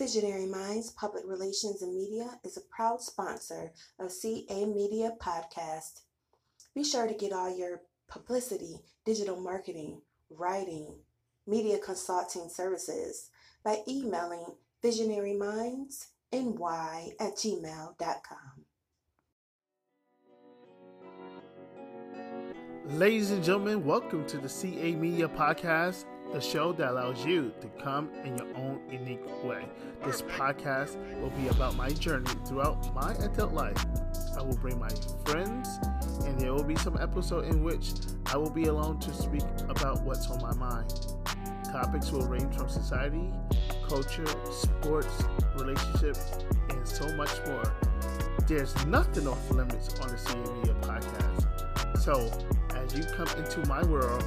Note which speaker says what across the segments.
Speaker 1: Visionary Minds Public Relations and Media is a proud sponsor of CA Media Podcast. Be sure to get all your publicity, digital marketing, writing, media consulting services by emailing visionarymindsny at gmail.com.
Speaker 2: Ladies and gentlemen, welcome to the CA Media Podcast, the show that allows you to come in your own unique way. This podcast will be about my journey throughout my adult life. I will bring my friends, and there will be some episode in which I will be alone to speak about what's on my mind. Topics will range from society, culture, sports, relationships, and so much more. There's nothing off limits on the Media Podcast. So, as you come into my world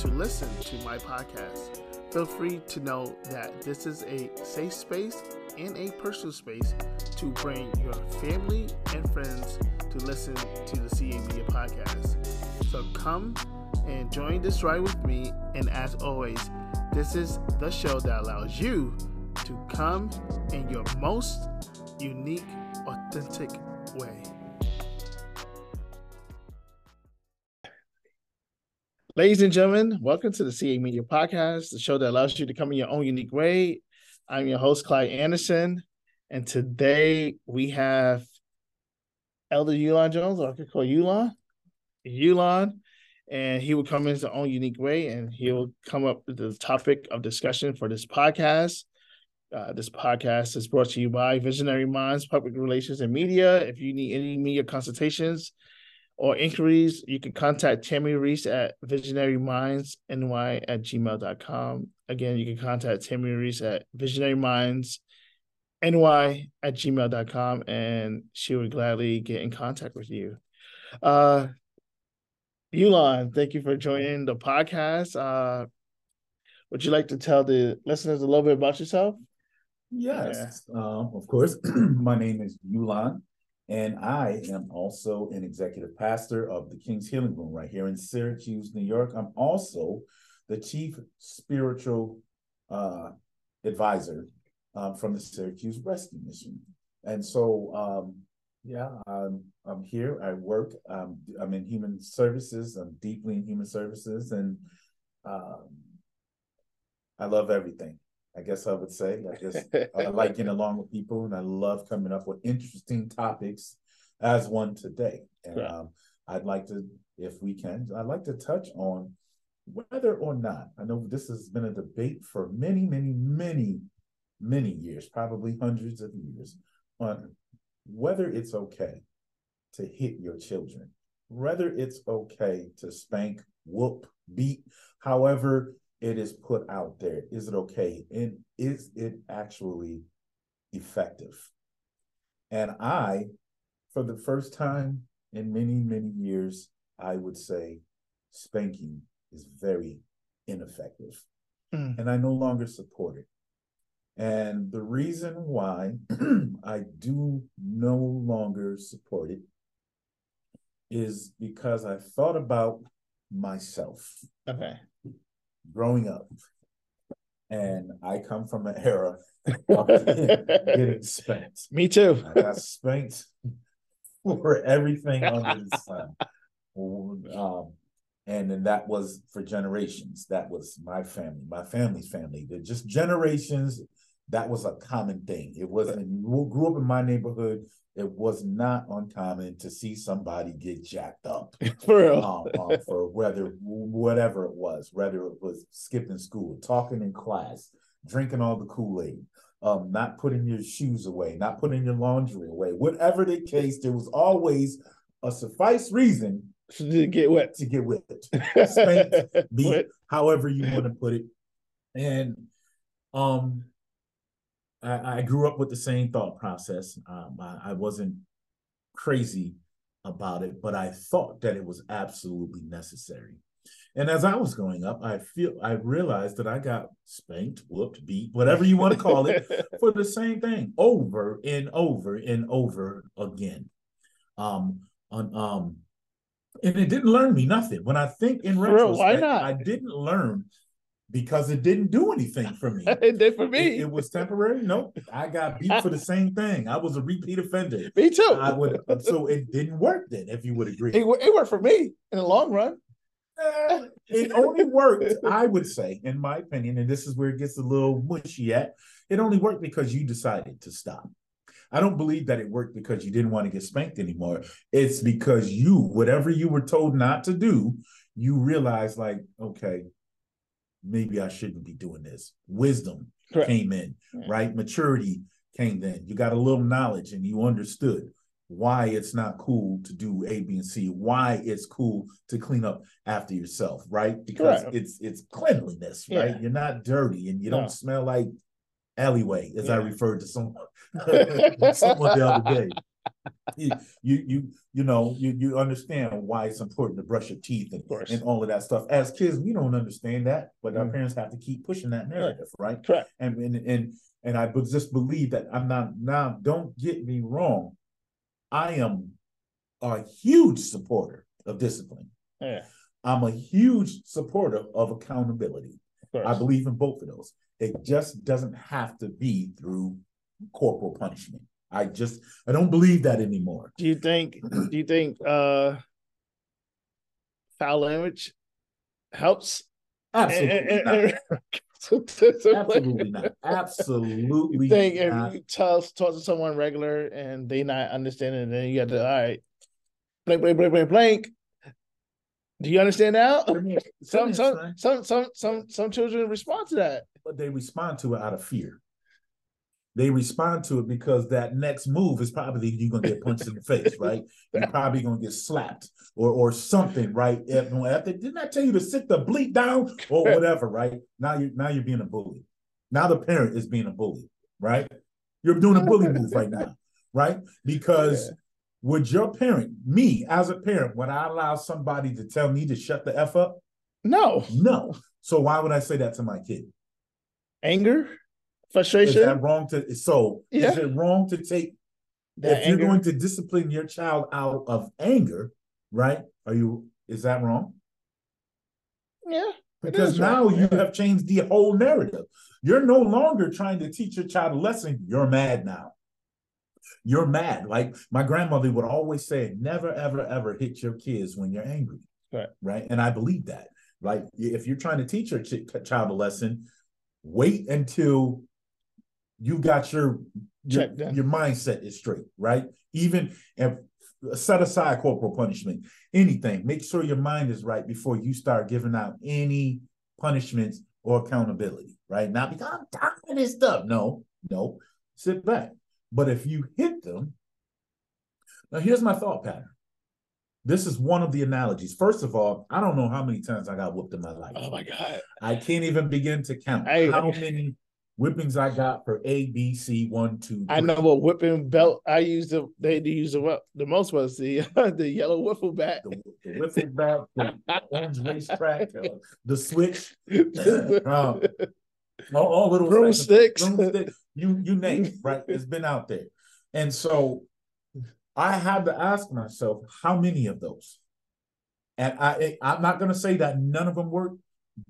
Speaker 2: to listen to my podcast, feel free to know that this is a safe space and a personal space to bring your family and friends to listen to the CA Media podcast. So come and join this ride with me. And as always, this is the show that allows you to come in your most unique, authentic way. Ladies and gentlemen, welcome to the CA Media Podcast, the show that allows you to come in your own unique way. I'm your host, Clyde Anderson, and today we have Elder Yulon Jones, or I could call Yulon, Yulon, and he will come in his own unique way, and he'll come up with the topic of discussion for this podcast. Uh, this podcast is brought to you by Visionary Minds, Public Relations and Media. If you need any media consultations, or inquiries, you can contact Tammy Reese at visionarymindsny at gmail.com. Again, you can contact Tammy Reese at visionarymindsny at gmail.com and she would gladly get in contact with you. Uh Yulon, thank you for joining the podcast. Uh would you like to tell the listeners a little bit about yourself?
Speaker 3: Yes, yeah. uh, of course. My name is Yulon. And I am also an executive pastor of the King's Healing Room right here in Syracuse, New York. I'm also the chief spiritual uh, advisor um, from the Syracuse Rescue Mission. And so, um, yeah, I'm, I'm here. I work. Um, I'm in human services. I'm deeply in human services. And um, I love everything. I guess I would say. I just I like getting along with people, and I love coming up with interesting topics, as one today. And yeah. um, I'd like to, if we can, I'd like to touch on whether or not I know this has been a debate for many, many, many, many years, probably hundreds of years, on whether it's okay to hit your children, whether it's okay to spank, whoop, beat, however it is put out there? Is it okay? And is it actually effective? And I, for the first time in many, many years, I would say spanking is very ineffective. Mm. And I no longer support it. And the reason why I do no longer support it is because I thought about myself.
Speaker 2: Okay
Speaker 3: growing up, and I come from an era of getting spanked.
Speaker 2: Me too.
Speaker 3: I got spanked for everything under the sun. Um, and then that was for generations. That was my family, my family's family. They're just generations. That was a common thing. It wasn't. You grew up in my neighborhood it was not uncommon to see somebody get jacked up
Speaker 2: for real.
Speaker 3: Um, um, for whether whatever it was, whether it was skipping school, talking in class, drinking all the Kool Aid, um, not putting your shoes away, not putting your laundry away, whatever the case, there was always a suffice reason
Speaker 2: to get wet,
Speaker 3: to get wet, spanked, beat, however you want to put it, and um I, I grew up with the same thought process. Um, I, I wasn't crazy about it, but I thought that it was absolutely necessary. And as I was growing up, I feel I realized that I got spanked, whooped, beat, whatever you want to call it, for the same thing over and over and over again. Um, on um, and it didn't learn me nothing. When I think in retrospect, Real, why not? I didn't learn because it didn't do anything for me.
Speaker 2: it did for me.
Speaker 3: It, it was temporary. Nope. I got beat for the same thing. I was a repeat offender.
Speaker 2: me too.
Speaker 3: I would so it didn't work then, if you would agree.
Speaker 2: it, it worked for me in the long run.
Speaker 3: Eh, it only worked, I would say, in my opinion, and this is where it gets a little mushy at. It only worked because you decided to stop. I don't believe that it worked because you didn't want to get spanked anymore. It's because you, whatever you were told not to do, you realized, like, okay, maybe I shouldn't be doing this. Wisdom
Speaker 2: Correct.
Speaker 3: came in,
Speaker 2: Yeah.
Speaker 3: right? Maturity came in. You got a little knowledge and you understood why it's not cool to do A, B, and C, why it's cool to clean up after yourself, right? Because
Speaker 2: Correct.
Speaker 3: it's it's cleanliness, right? You're not dirty and you
Speaker 2: No.
Speaker 3: don't smell like alleyway, as I referred to someone someone the other day. You, you you know you you understand why it's important to brush your teeth and, and all of that stuff. As kids, we don't understand that, but our
Speaker 2: Mm.
Speaker 3: parents have to keep pushing that narrative, right?
Speaker 2: Correct.
Speaker 3: and and and and I just believe that I'm not now. Don't get me wrong. I am a huge supporter of discipline.
Speaker 2: Yeah.
Speaker 3: I'm a huge supporter of accountability.
Speaker 2: Of.
Speaker 3: I believe in both of those. It just doesn't have to be through corporal punishment. I just I don't believe that anymore.
Speaker 2: Do you think? Do you think uh, foul language helps?
Speaker 3: Absolutely not. Absolutely not. Absolutely
Speaker 2: You think if you tell talk to someone regular and they not understanding, then you got to all right, blank, blank, blank, blank, blank. Do you understand now? Some some some some some some children respond to that.
Speaker 3: but they respond to it out of fear. They respond to it because that next move is probably you're gonna get punched in the face, right? You're probably gonna get slapped or or something, right? If, after didn't I tell you to sit the bleep down or whatever, right? Now you now you're being a bully. Now the parent is being a bully, right? You're doing a bully move right now, right? Because
Speaker 2: Yeah.
Speaker 3: would your parent, me as a parent, would I allow somebody to tell me to shut the F up?
Speaker 2: No
Speaker 3: No. So why would I say that to my kid?
Speaker 2: anger,
Speaker 3: Is that wrong to so
Speaker 2: Yeah.
Speaker 3: is it wrong to take
Speaker 2: that
Speaker 3: if you're going to discipline your child out of anger, right? Are you is that wrong?
Speaker 2: yeah,
Speaker 3: Because now
Speaker 2: wrong,
Speaker 3: you
Speaker 2: yeah.
Speaker 3: have changed the whole narrative. You're no longer trying to teach your child a lesson. You're mad now. You're mad. Like my grandmother would always say, never, ever, ever hit your kids when you're angry.
Speaker 2: Right.
Speaker 3: Right. And I believe that. Like if you're trying to teach your ch- child a lesson, wait until you got your your, your mindset is straight, right? Even if set aside corporal punishment, anything, make sure your mind is right before you start giving out any punishments or accountability, right? Not because I'm tired of this stuff. No, no, sit back. But if you hit them, now here's my thought pattern. This is one of the analogies. First of all, I don't know how many times I got whooped in my life.
Speaker 2: Oh my god.
Speaker 3: I can't even begin to count
Speaker 2: I-
Speaker 3: how many whippings I got for A, B, C, one, two,
Speaker 2: I know what whipping belt I used the they used the the most was the the yellow wiffle bat.
Speaker 3: The, the whipping back, the orange racetrack, uh, the switch, um, all, all little
Speaker 2: Broomsticks.
Speaker 3: broomstick, you you name it, right? It's been out there, and so I had to ask myself how many of those, and I I'm not going to say that none of them worked,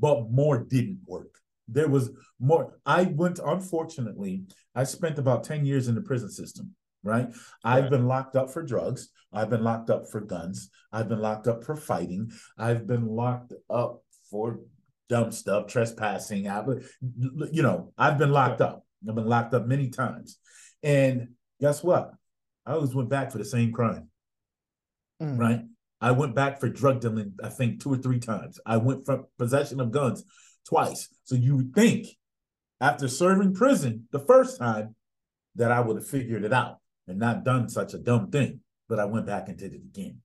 Speaker 3: but more didn't work. There was more. I went unfortunately. I spent about ten years in the prison system. Right. I've been locked up for drugs. I've been locked up for guns. I've been locked up for fighting. I've been locked up for dumb stuff, trespassing. I, you know, I've been locked up. I've been locked up many times. And guess what? I always went back for the same crime,
Speaker 2: Mm.
Speaker 3: right? I went back for drug dealing, I think two or three times. I went for possession of guns twice. So you would think after serving prison the first time that I would have figured it out and not done such a dumb thing. But I went back and did it again.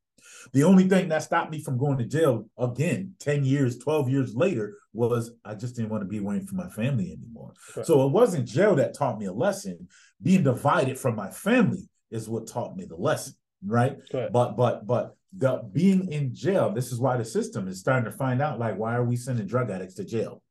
Speaker 3: The only thing that stopped me from going to jail again 10 years, 12 years later was I just didn't want to be away from my family anymore.
Speaker 2: Correct.
Speaker 3: So it wasn't jail that taught me a lesson. Being divided from my family is what taught me the lesson, right? But but but the being in jail, this is why the system is starting to find out like why are we sending drug addicts to jail?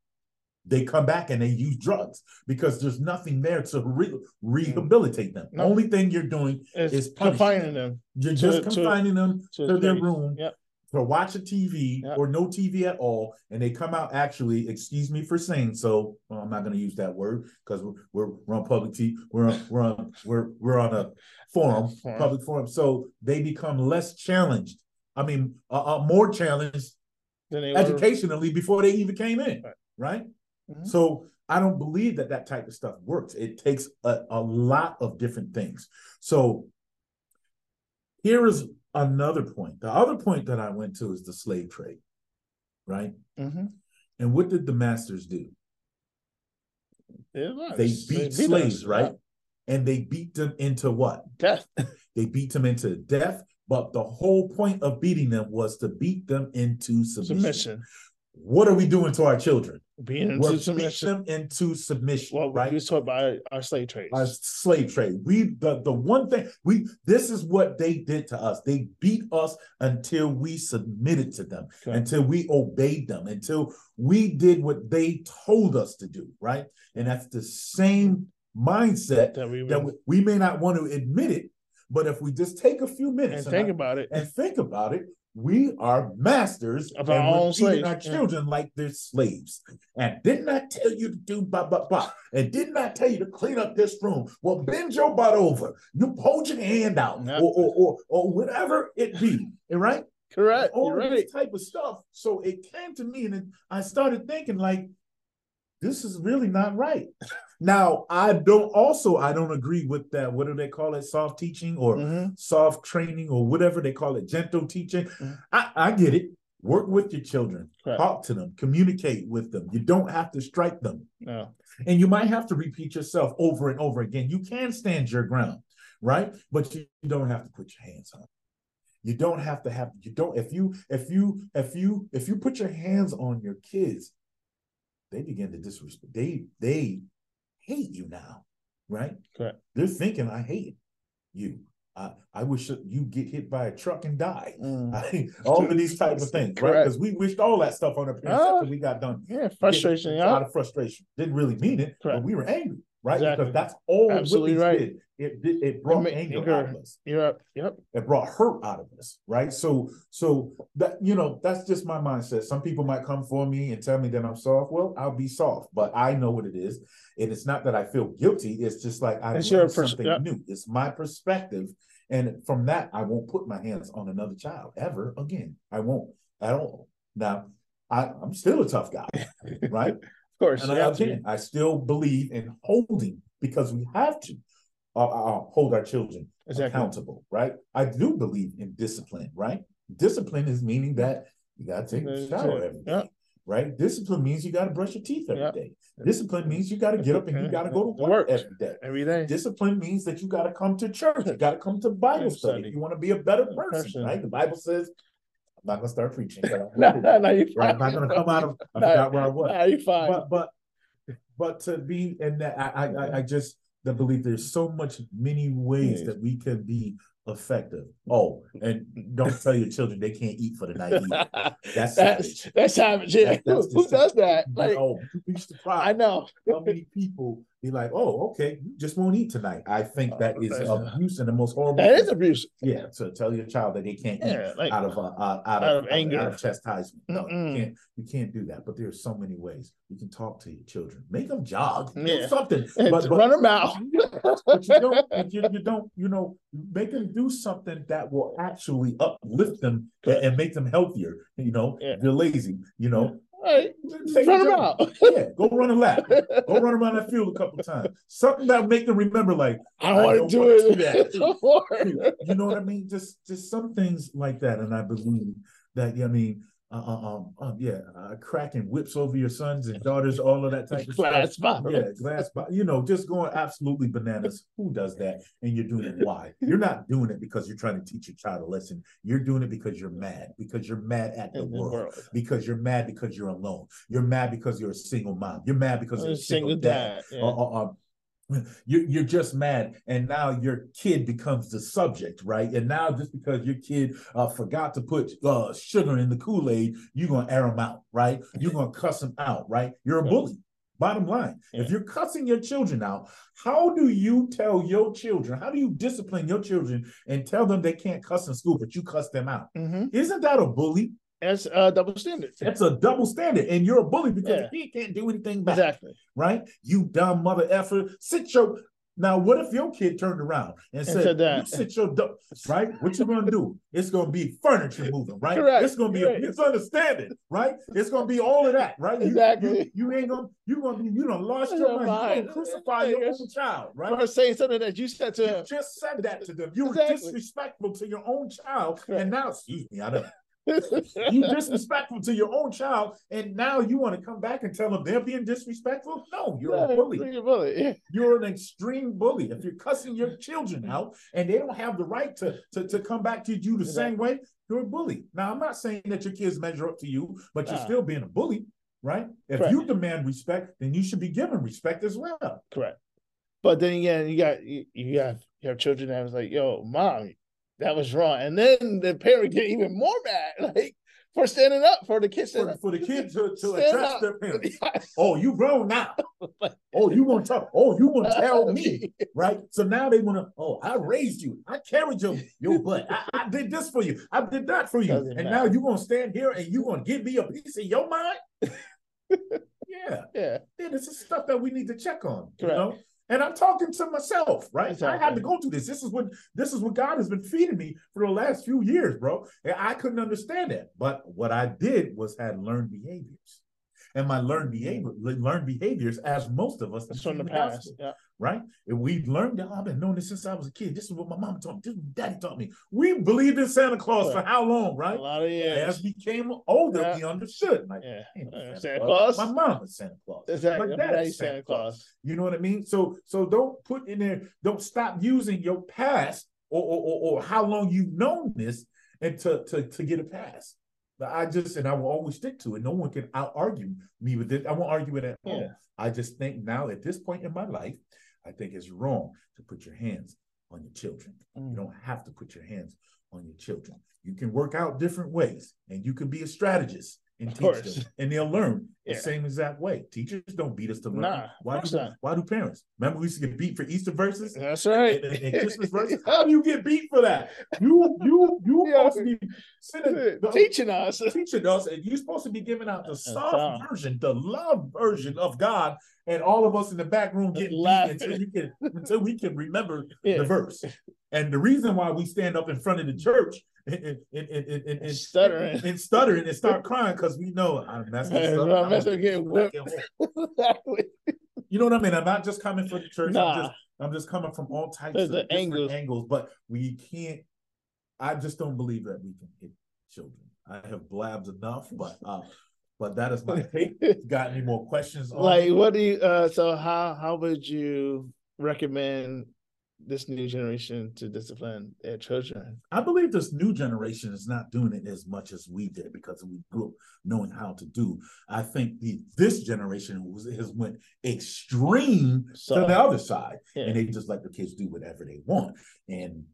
Speaker 3: They come back and they use drugs because there's nothing there to re- rehabilitate them.
Speaker 2: No.
Speaker 3: Only thing you're doing
Speaker 2: It's
Speaker 3: is
Speaker 2: confining them.
Speaker 3: you're
Speaker 2: To-
Speaker 3: just
Speaker 2: to-
Speaker 3: confining them
Speaker 2: to
Speaker 3: to, their room
Speaker 2: Yep.
Speaker 3: For watching TV
Speaker 2: Yep.
Speaker 3: or no TV at all, and they come out actually, excuse me for saying so. Well, I'm not going to use that word because we're, we're we're on public TV. We're on we're on we're we're on a forum,
Speaker 2: Forum.
Speaker 3: public forum. So they become less challenged. I mean, uh, uh, more challenged
Speaker 2: they were-
Speaker 3: educationally before they even came in,
Speaker 2: Right.
Speaker 3: right?
Speaker 2: Mhm.
Speaker 3: So I don't believe that that type of stuff works. It takes a, a lot of different things. So here is another point. The other point that I went to is the slave trade, right?
Speaker 2: Mhm.
Speaker 3: And what did the masters do? They
Speaker 2: They
Speaker 3: beat
Speaker 2: us,
Speaker 3: slaves, right? And they beat them into what?
Speaker 2: Death.
Speaker 3: They beat them into death. But the whole point of beating them was to beat them into submission.
Speaker 2: Submission.
Speaker 3: What are we doing to our children?
Speaker 2: Being into submission.
Speaker 3: them into submission,
Speaker 2: Well,
Speaker 3: right?
Speaker 2: we was taught by our slave trade.
Speaker 3: our slave trade. We the the one thing we this is what they did to us. They beat us until we submitted to them,
Speaker 2: Okay.
Speaker 3: until we obeyed them, until we did what they told us to do, right? And that's the same mindset
Speaker 2: that we
Speaker 3: that we, we may not want to admit it, but if we just take a few minutes
Speaker 2: and think
Speaker 3: I-
Speaker 2: about it.
Speaker 3: and think about it, we are masters
Speaker 2: Of our own
Speaker 3: treating
Speaker 2: slaves,
Speaker 3: our
Speaker 2: yeah.
Speaker 3: children like they're slaves. And didn't I tell you to do blah blah blah? And didn't I tell you to clean up this room? Well, bend your butt over. You hold your hand out,
Speaker 2: Yeah.
Speaker 3: or, or or or whatever it be. Right?
Speaker 2: Correct.
Speaker 3: All
Speaker 2: You're right.
Speaker 3: type of stuff. So it came to me, and I started thinking like, this is really not right. Now I don't. Also, I don't agree with that. What do they call it? Soft teaching or
Speaker 2: Mhm.
Speaker 3: soft training or whatever they call it, gentle teaching.
Speaker 2: Mhm.
Speaker 3: I, I get it. Work with your children,
Speaker 2: Correct.
Speaker 3: talk to them, communicate with them. You don't have to strike them.
Speaker 2: No.
Speaker 3: And you might have to repeat yourself over and over again. You can stand your ground, right? But you, you don't have to put your hands on. You don't have to have you don't if you if you if you if you put your hands on your kids, they begin to disrespect. They they hate you now, right?
Speaker 2: Correct.
Speaker 3: They're thinking I hate you. I, I wish you get hit by a truck and die.
Speaker 2: Mm.
Speaker 3: I, all of these types of things, right? Because we wished all that stuff on our parents after we got done.
Speaker 2: Yeah, frustration. Yeah.
Speaker 3: Out of frustration. Didn't really mean it, but we were angry, right?
Speaker 2: Exactly.
Speaker 3: Because that's all
Speaker 2: Absolutely right.
Speaker 3: did. It, it brought
Speaker 2: make
Speaker 3: anger,
Speaker 2: anger-
Speaker 3: out of us.
Speaker 2: Yep. Yep.
Speaker 3: It brought hurt out of us, right? So, so that you know, that's just my mindset. Some people might come for me and tell me that I'm soft. Well, I'll be soft, but I know what it is, and it's not that I feel guilty. It's just like I
Speaker 2: It's
Speaker 3: learned
Speaker 2: pers-
Speaker 3: something
Speaker 2: yeah.
Speaker 3: new. It's my perspective, and from that, I won't put my hands on another child ever again. I won't at all. Now, I, I'm still a tough guy, right?
Speaker 2: Of course.
Speaker 3: And. I, again, I still believe in holding because we have to uh, uh, hold our children
Speaker 2: Exactly.
Speaker 3: accountable, right? I do believe in discipline, right? Discipline is meaning that you got to take a shower every day, right? Discipline means you got to brush your teeth every
Speaker 2: Yeah.
Speaker 3: day. Discipline means you got to get up and you got to go to work
Speaker 2: work.
Speaker 3: every day.
Speaker 2: Every day.
Speaker 3: Discipline means that you got to come to church. You got to come to Bible study. You want to be a better person,
Speaker 2: person.
Speaker 3: right? The Bible says, not going to start preaching. but I'm
Speaker 2: no,
Speaker 3: gonna-
Speaker 2: no, no, you're
Speaker 3: right? I'm not to come out of, I
Speaker 2: No,
Speaker 3: forgot where I was
Speaker 2: no, you're fine.
Speaker 3: but but but to be and that I, I I- just the believe there's so much many ways
Speaker 2: Yes.
Speaker 3: that we can be effective. Oh, and don't tell your children they can't eat for the night. either.
Speaker 2: that's
Speaker 3: That's savage.
Speaker 2: that's savage. Yeah.
Speaker 3: That- that's
Speaker 2: Who does that? Like,
Speaker 3: know, you'd be
Speaker 2: I know.
Speaker 3: how many people be like, "Oh, okay, you just won't eat tonight." I think that is abuse and the most horrible.
Speaker 2: That is
Speaker 3: thing.
Speaker 2: abuse.
Speaker 3: yeah. To tell your child that they can't eat
Speaker 2: Like,
Speaker 3: out of uh, uh, out,
Speaker 2: Out
Speaker 3: of,
Speaker 2: of anger.
Speaker 3: out of chastisement. No,
Speaker 2: Mm-mm.
Speaker 3: you can't. You can't do that. But there's so many ways you can talk to your children. Make them jog. Do
Speaker 2: Yeah.
Speaker 3: something.
Speaker 2: and
Speaker 3: But, but,
Speaker 2: run them out.
Speaker 3: but you don't. You, you don't. You know, make them do something that will actually uplift them and, and make them healthier. You know,
Speaker 2: Yeah.
Speaker 3: if they're lazy. You know, Take
Speaker 2: Run them out.
Speaker 3: Yeah, go run a lap. Go run around that field a couple times. Something that make them remember, like
Speaker 2: I
Speaker 3: I
Speaker 2: want to do it
Speaker 3: that. you know what I mean? Just just some things like that. And I believe that I mean, um, um, yeah, uh, cracking whips over your sons and daughters, all of that type of
Speaker 2: Glass
Speaker 3: stuff.
Speaker 2: bottle.
Speaker 3: Yeah, glass bottle. You know, just going absolutely bananas. Who does that? And you're doing it why? You're not doing it because you're trying to teach your child a lesson. You're doing it because you're mad. Because you're mad at the world.
Speaker 2: world.
Speaker 3: Because you're mad because you're alone. You're mad because you're a single mom. You're mad because you're a single,
Speaker 2: Single
Speaker 3: dad.
Speaker 2: dad.
Speaker 3: Or-
Speaker 2: Yeah.
Speaker 3: or- or you're, you're just mad and now your kid becomes the subject right and now just because your kid uh, forgot to put uh, sugar in the kool-aid you're gonna air them out right you're gonna cuss them out right you're a bully Bottom line,
Speaker 2: Yeah.
Speaker 3: if you're cussing your children out, how do you tell your children? How do you discipline your children and tell them they can't cuss in school, but you cuss them out?
Speaker 2: Mm-hmm.
Speaker 3: Isn't that a bully?
Speaker 2: That's a double standard.
Speaker 3: That's a double standard, and you're a bully because
Speaker 2: Yeah.
Speaker 3: he can't do anything back.
Speaker 2: Exactly.
Speaker 3: Right? You dumb mother effer. Sit your now. What if your kid turned around and
Speaker 2: And
Speaker 3: said,
Speaker 2: said that.
Speaker 3: "You sit your dumb." Right? What you gonna do? It's gonna be furniture moving. Right?
Speaker 2: Correct.
Speaker 3: It's gonna be a misunderstanding. Right? It's gonna be all of that. Right? You-
Speaker 2: Exactly.
Speaker 3: You, you ain't gonna. You gonna be. You done lost your mind. You
Speaker 2: mind.
Speaker 3: gonna crucify your own child. Right?
Speaker 2: For saying something that you said to
Speaker 3: You
Speaker 2: him.
Speaker 3: just said that to them. You were disrespectful to your own child,
Speaker 2: Correct.
Speaker 3: and now, excuse me, I don't. You disrespectful to your own child, and now you want to come back and tell them they're being disrespectful? No, you're a bully.
Speaker 2: You're a bully. Yeah.
Speaker 3: You're an extreme bully. If you're cussing your children out and they don't have the right to, to, to come back to you the same way, you're a bully. Now, I'm not saying that your kids measure up to you, but you're
Speaker 2: Nah.
Speaker 3: still being a bully, right? If
Speaker 2: Correct.
Speaker 3: you demand respect, then you should be given respect as well.
Speaker 2: Correct. But then again, you got you, you have you have children that was like, "Yo, mom, that was wrong," and then the parent get even more mad, like for standing up for the kids.
Speaker 3: For, for the kid to, to address
Speaker 2: up.
Speaker 3: their parents. Oh, you grown now. Oh, oh, you want to talk? Oh, you want to tell me? right? So now they want to, oh, I raised you. I carried your, your butt. I, I did this for you. I did that for you.
Speaker 2: Doesn't
Speaker 3: and
Speaker 2: matter.
Speaker 3: now you're going to stand here and you're going to give me a piece of your mind? yeah.
Speaker 2: Yeah,
Speaker 3: Yeah, this is stuff that we need to check on. You
Speaker 2: Correct.
Speaker 3: know? And I'm talking to myself, right? I had to go through this. This is what this is what God has been feeding me for the last few years, bro. And I couldn't understand that. But what I did was had learned behaviors. And my learned behavior, learned behaviors, as most of us
Speaker 2: it's from the past.
Speaker 3: gospel
Speaker 2: Yeah,
Speaker 3: right? And we've learned that I've been knowing this since I was a kid. This is what my mom taught me. This is what daddy taught me. We believed in Santa Claus for how long, right?
Speaker 2: a lot of years.
Speaker 3: As we came older,
Speaker 2: Yeah.
Speaker 3: we understood. Like,
Speaker 2: Yeah.
Speaker 3: Santa,
Speaker 2: Santa
Speaker 3: Claus.
Speaker 2: Claus?
Speaker 3: My mom is Santa Claus.
Speaker 2: Exactly.
Speaker 3: My dad's
Speaker 2: daddy's Santa Claus.
Speaker 3: You know what I mean? So, so don't put in there. Don't stop using your past or or, or, or how long you've known this and to to to get a pass. But I just and I will always stick to it. No one can out argue me with it. I won't argue it at all. I just think now at this point in my life, I think it's wrong to put your hands on your children. You
Speaker 2: Mm.
Speaker 3: don't have to put your hands on your children. You can work out different ways, and you can be a strategist and
Speaker 2: Of
Speaker 3: teach
Speaker 2: course.
Speaker 3: them, and they'll learn the same exact way. Teachers don't beat us to learn.
Speaker 2: Nah,
Speaker 3: why do
Speaker 2: not.
Speaker 3: why do parents? Remember we used to get beat for Easter verses
Speaker 2: That's right.
Speaker 3: and, and- Christmas verses. How do you get beat for that? You you you
Speaker 2: Yeah.
Speaker 3: supposed to be sitting the-
Speaker 2: Teaching us.
Speaker 3: teaching us, and you're supposed to be giving out the
Speaker 2: uh,
Speaker 3: soft
Speaker 2: all.
Speaker 3: version, the love version of God, and all of us in the back room getting beat until we can until we can remember
Speaker 2: Yeah.
Speaker 3: the verse. And the reason why we stand up in front of the church and, and, and, and, and,
Speaker 2: Stuttering.
Speaker 3: and stuttering and start crying because we know I'm messing up.
Speaker 2: I'm messing- getting whipped.
Speaker 3: back at home.
Speaker 2: exactly.
Speaker 3: You know what I mean? I'm not just coming for the church. I'm just I'm just coming from all types
Speaker 2: There's
Speaker 3: of different
Speaker 2: angles.
Speaker 3: angles. But we can't. I just don't believe that we can hit children. I have blabbed enough, but uh, but that is my take. Got any more questions? On
Speaker 2: like what do you uh so how how would you recommend this new generation to discipline their children
Speaker 3: I believe this new generation is not doing it as much as we did because we grew up knowing how to do. I think the this generation was, has went extreme
Speaker 2: So-
Speaker 3: to the other side,
Speaker 2: Yeah.
Speaker 3: and they just let the kids do whatever they want. And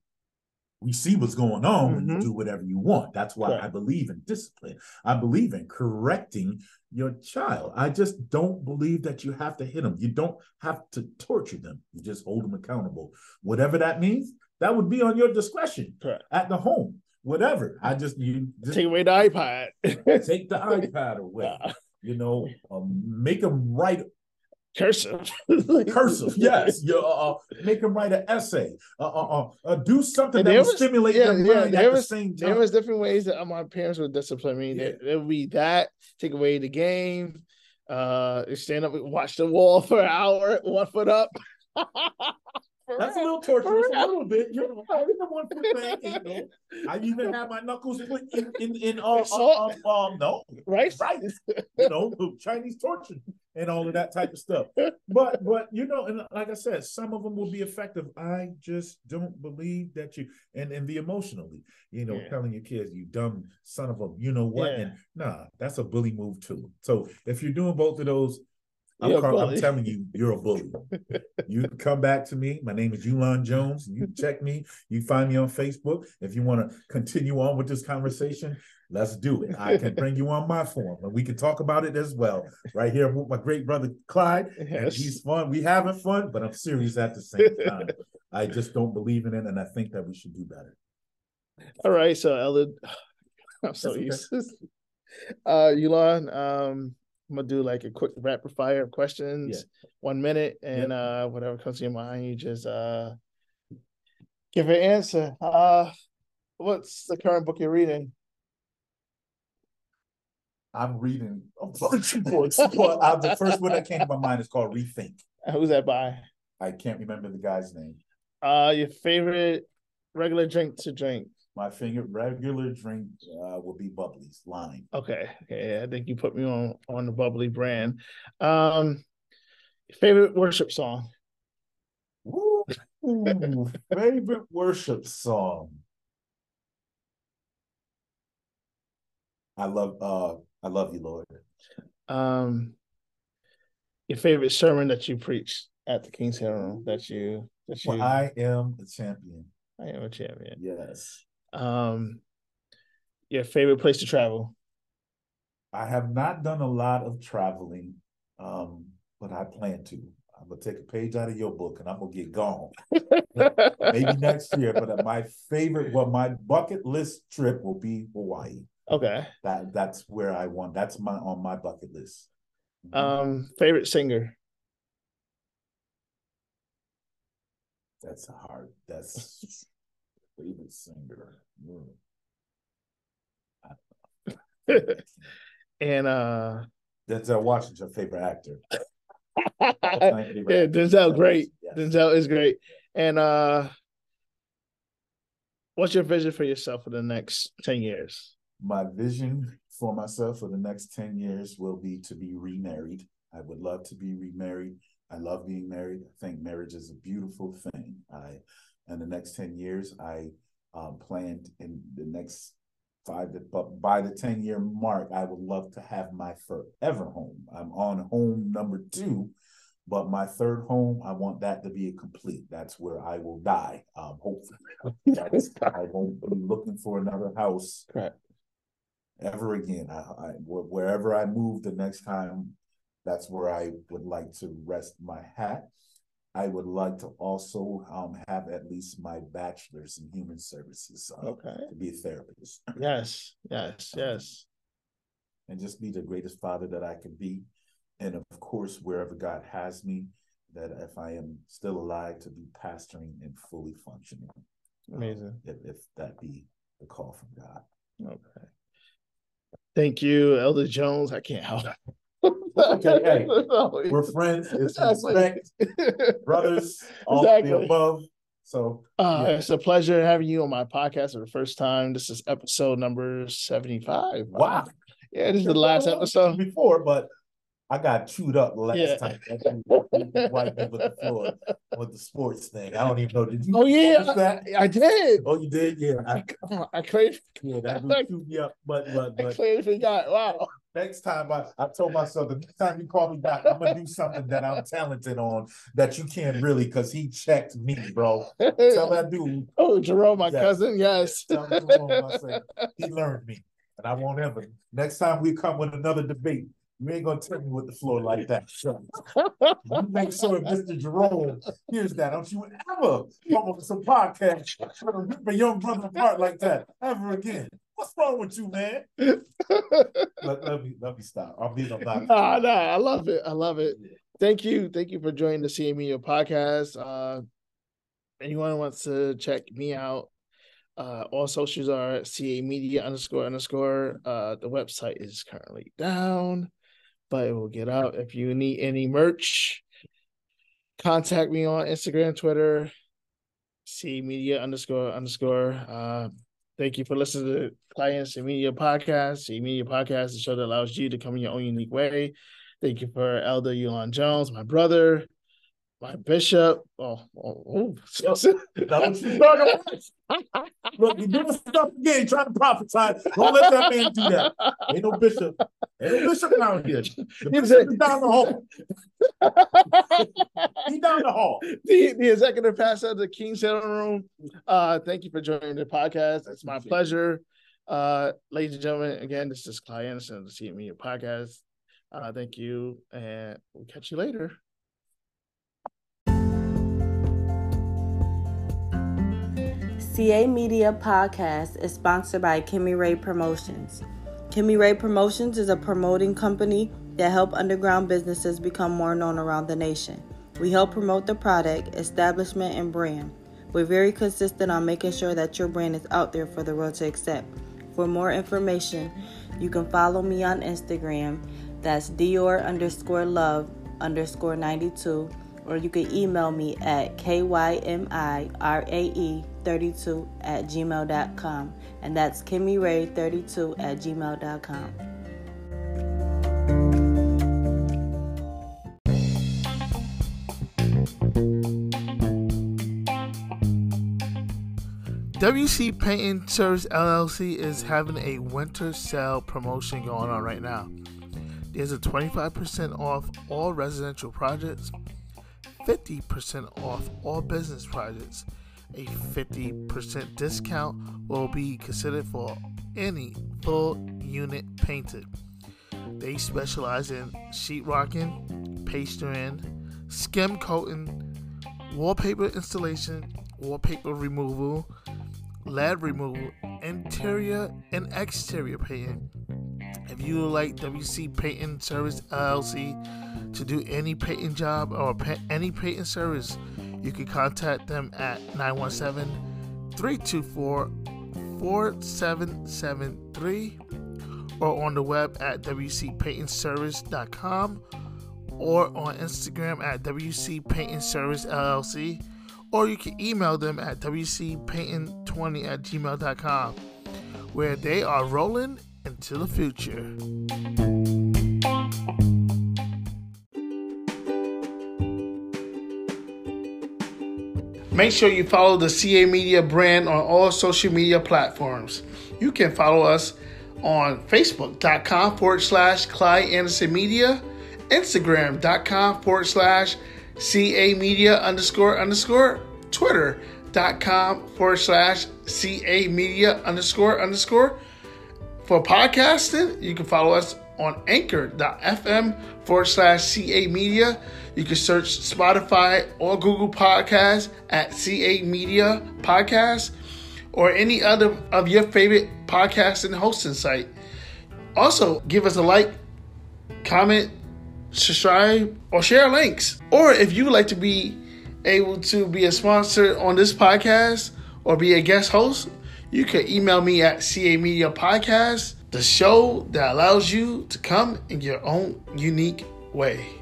Speaker 3: we see what's going on when you
Speaker 2: Mhm.
Speaker 3: do whatever you want. That's why
Speaker 2: Correct.
Speaker 3: I believe in discipline. I believe in correcting your child. I just don't believe that you have to hit them. You don't have to torture them. You just hold them accountable. Whatever that means, that would be on your discretion
Speaker 2: Correct.
Speaker 3: at the home. Whatever. I just you just
Speaker 2: take away the ipad
Speaker 3: take the iPad away. You know, um, make them write
Speaker 2: cursive
Speaker 3: cursive. Yes, you uh, uh, make them write an essay. Uh, uh, uh, uh, do something that
Speaker 2: there
Speaker 3: will stimulate
Speaker 2: yeah,
Speaker 3: their
Speaker 2: yeah,
Speaker 3: mind
Speaker 2: there
Speaker 3: at the
Speaker 2: was-
Speaker 3: same
Speaker 2: there was different ways that my parents would discipline me
Speaker 3: Yeah.
Speaker 2: there, there would be that take away the game uh stand up and watch the wall for an hour one foot up
Speaker 3: That's a little torturous, a little bit. You know, I did the one foot thing. You know, I even had my knuckles put in in in uh,
Speaker 2: Salt.
Speaker 3: um, um no
Speaker 2: right
Speaker 3: right you know Chinese torture and all of that type of stuff. But but you know, and like I said, some of them will be effective. I just don't believe that you and and the emotionally, you know,
Speaker 2: Yeah.
Speaker 3: telling your kids you dumb son of a you know what,
Speaker 2: Yeah.
Speaker 3: and nah, that's a bully move too. So if you're doing both of those. I'm, call- I'm telling you, you're a bully. you come back to me. My name is Yulon Jones. You check me. You find me on Facebook. If you want to continue on with this conversation, Let's do it. I can bring you on my forum and we can talk about it as well. Right here with my great brother Clyde. Yes. he's fun. We having fun, but I'm serious at the same time. I just don't believe in it, and I think that we should do better.
Speaker 2: All right. So Ellen, I'm so used. Uh Yulon, um, I'm gonna do like a quick rapid fire of questions, yeah. one minute, and yep. uh whatever comes to your mind, you just uh give an answer. Uh what's the current book you're reading?
Speaker 3: I'm reading a bunch of books. uh, the first one that came to my mind is called Rethink.
Speaker 2: Who's that by?
Speaker 3: I can't remember the guy's name.
Speaker 2: Uh your favorite regular drink to drink?
Speaker 3: My favorite regular drink uh, will be bubly's lime.
Speaker 2: Okay, okay. I think you put me on on the bubbly brand. Um, favorite worship song.
Speaker 3: Ooh, favorite worship song. I love uh I love you, Lord.
Speaker 2: Um your favorite sermon that you preached at the King's Healing that you that you
Speaker 3: well, I am a champion.
Speaker 2: I am a champion.
Speaker 3: Yes.
Speaker 2: Um, your favorite place to travel?
Speaker 3: I have not done a lot of traveling, um, but I plan to. I'm gonna take a page out of your book and I'm gonna get gone. Maybe next year. But my favorite, well, my bucket list trip will be Hawaii.
Speaker 2: Okay.
Speaker 3: That that's where I want. That's my on my bucket list.
Speaker 2: Mm-hmm. Um, favorite singer.
Speaker 3: That's hard. That's favorite singer.
Speaker 2: and uh
Speaker 3: Denzel Washington, favorite actor.
Speaker 2: yeah, Denzel great. Yes. Denzel is great. And uh what's your vision for yourself for the next 10 years?
Speaker 3: My vision for myself for the next 10 years will be to be remarried. I would love to be remarried. I love being married. I think marriage is a beautiful thing. I in the next 10 years, I um, planned in the next five to, but by the 10 year mark, I would love to have my forever home. I'm on home number two, but my third home, I want that to be a complete. That's where I will die. Um, hopefully, I won't be looking for another house
Speaker 2: Correct.
Speaker 3: ever again. I, I, wherever I move the next time, that's where I would like to rest my hat. I would like to also um, have at least my bachelor's in human services. Uh,
Speaker 2: okay.
Speaker 3: To be a therapist.
Speaker 2: Yes, yes, yes.
Speaker 3: And just be the greatest father that I can be. And of course, wherever God has me, that if I am still alive, to be pastoring and fully functioning.
Speaker 2: Um, Amazing.
Speaker 3: if, if that be the call from God.
Speaker 2: Okay. Thank you, Elder Jones. I can't help
Speaker 3: okay, hey, we're friends. It's respect, brothers, all exactly. the above. So
Speaker 2: uh, yeah. it's a pleasure having you on my podcast for the first time. This is episode number 75.
Speaker 3: Wow.
Speaker 2: Yeah, this is the last episode.
Speaker 3: Before, but I got chewed up the last yeah. time. with the floor with the sports thing. I don't even know. Did you?
Speaker 2: Oh yeah? I, I, did.
Speaker 3: Oh, you did? Yeah.
Speaker 2: I, I clearly.
Speaker 3: Yeah, that chewed me up. But but but.
Speaker 2: I clearly forgot. Wow.
Speaker 3: Next time, I, I told myself the next time you call me back, I'm gonna do something that I'm talented on that you can't really, because he checked me, bro. Tell that dude.
Speaker 2: Oh, Jerome, my cousin, yes. Tell Jerome,
Speaker 3: I say, he learned me, and I won't ever. Next time we come with another debate, you ain't gonna take me with the floor like that. So you make sure Mr. Jerome hears that. Don't you ever come on some podcast rip a young brother apart like that ever again. What's wrong with you, man? let, let, me let me stop. I'll be the back.
Speaker 2: Nah, nah, I love it. I love it. Thank you. Thank you for joining the CA Media podcast. Uh anyone wants to check me out, uh, all socials are CA Media underscore underscore. Uh, the website is currently down but it will get out. If you need any merch, contact me on Instagram, Twitter, C Media underscore underscore. Uh, thank you for listening to Clients and Media Podcast. C Media Podcast, the show that allows you to come in your own unique way. Thank you for Elder Yulon Jones, my brother my bishop. Oh, oh, oh.
Speaker 3: that you Look, you're doing stuff again, You trying to prophesy. Don't let that man do that. Ain't no bishop. Ain't no bishop down here. The bishop is down the hall. He down the hall.
Speaker 2: The, the executive pastor of the King's Center Room. Uh, thank you for joining the podcast. It's my pleasure. Uh, ladies and gentlemen, again, this is Clyde Anderson of the CA Media Podcast. Uh, thank you, and we'll catch you later.
Speaker 1: CA Media Podcast is sponsored by Kimmy Ray Promotions. Kimmy Ray Promotions is a promoting company that help underground businesses become more known around the nation. We help promote the product, establishment, and brand. We're very consistent on making sure that your brand is out there for the world to accept. For more information, you can follow me on Instagram. That's Dior underscore love underscore 92. Or you can email me at KYMIRAE32 at gmail.com. And that's KimmyRay32 at gmail.com.
Speaker 2: WC Painting Service LLC is having a winter sale promotion going on right now. There's a 25% off all residential projects, 50% off all business projects. A 50% discount will be considered for any full unit painted. They specialize in sheetrocking, pastering, skim coating, wallpaper installation, wallpaper removal, lead removal, interior and exterior painting. If you would like WC Painting Service LLC to do any painting job or any painting service, you can contact them at 917 324 4773 or on the web at wcpaintingservice.com or on Instagram at WC Painting Service LLC or you can email them at wcpayton20 at gmail.com where they are rolling into the future. Make sure you follow the CA Media brand on all social media platforms. You can follow us on Facebook.com forward slash Clyde Anderson Media, Instagram.com forward slash CA Media underscore underscore, Twitter.com forward slash CA Media underscore underscore. For podcasting, you can follow us on anchor.fm forward slash CA Media. You can search Spotify or Google Podcasts at CA Media Podcast or any other of your favorite podcasting hosting site. Also, give us a like, comment, subscribe, or share links. Or if you would like to be able to be a sponsor on this podcast or be a guest host, you can email me at CA Media Podcast, the show that allows you to come in your own unique way.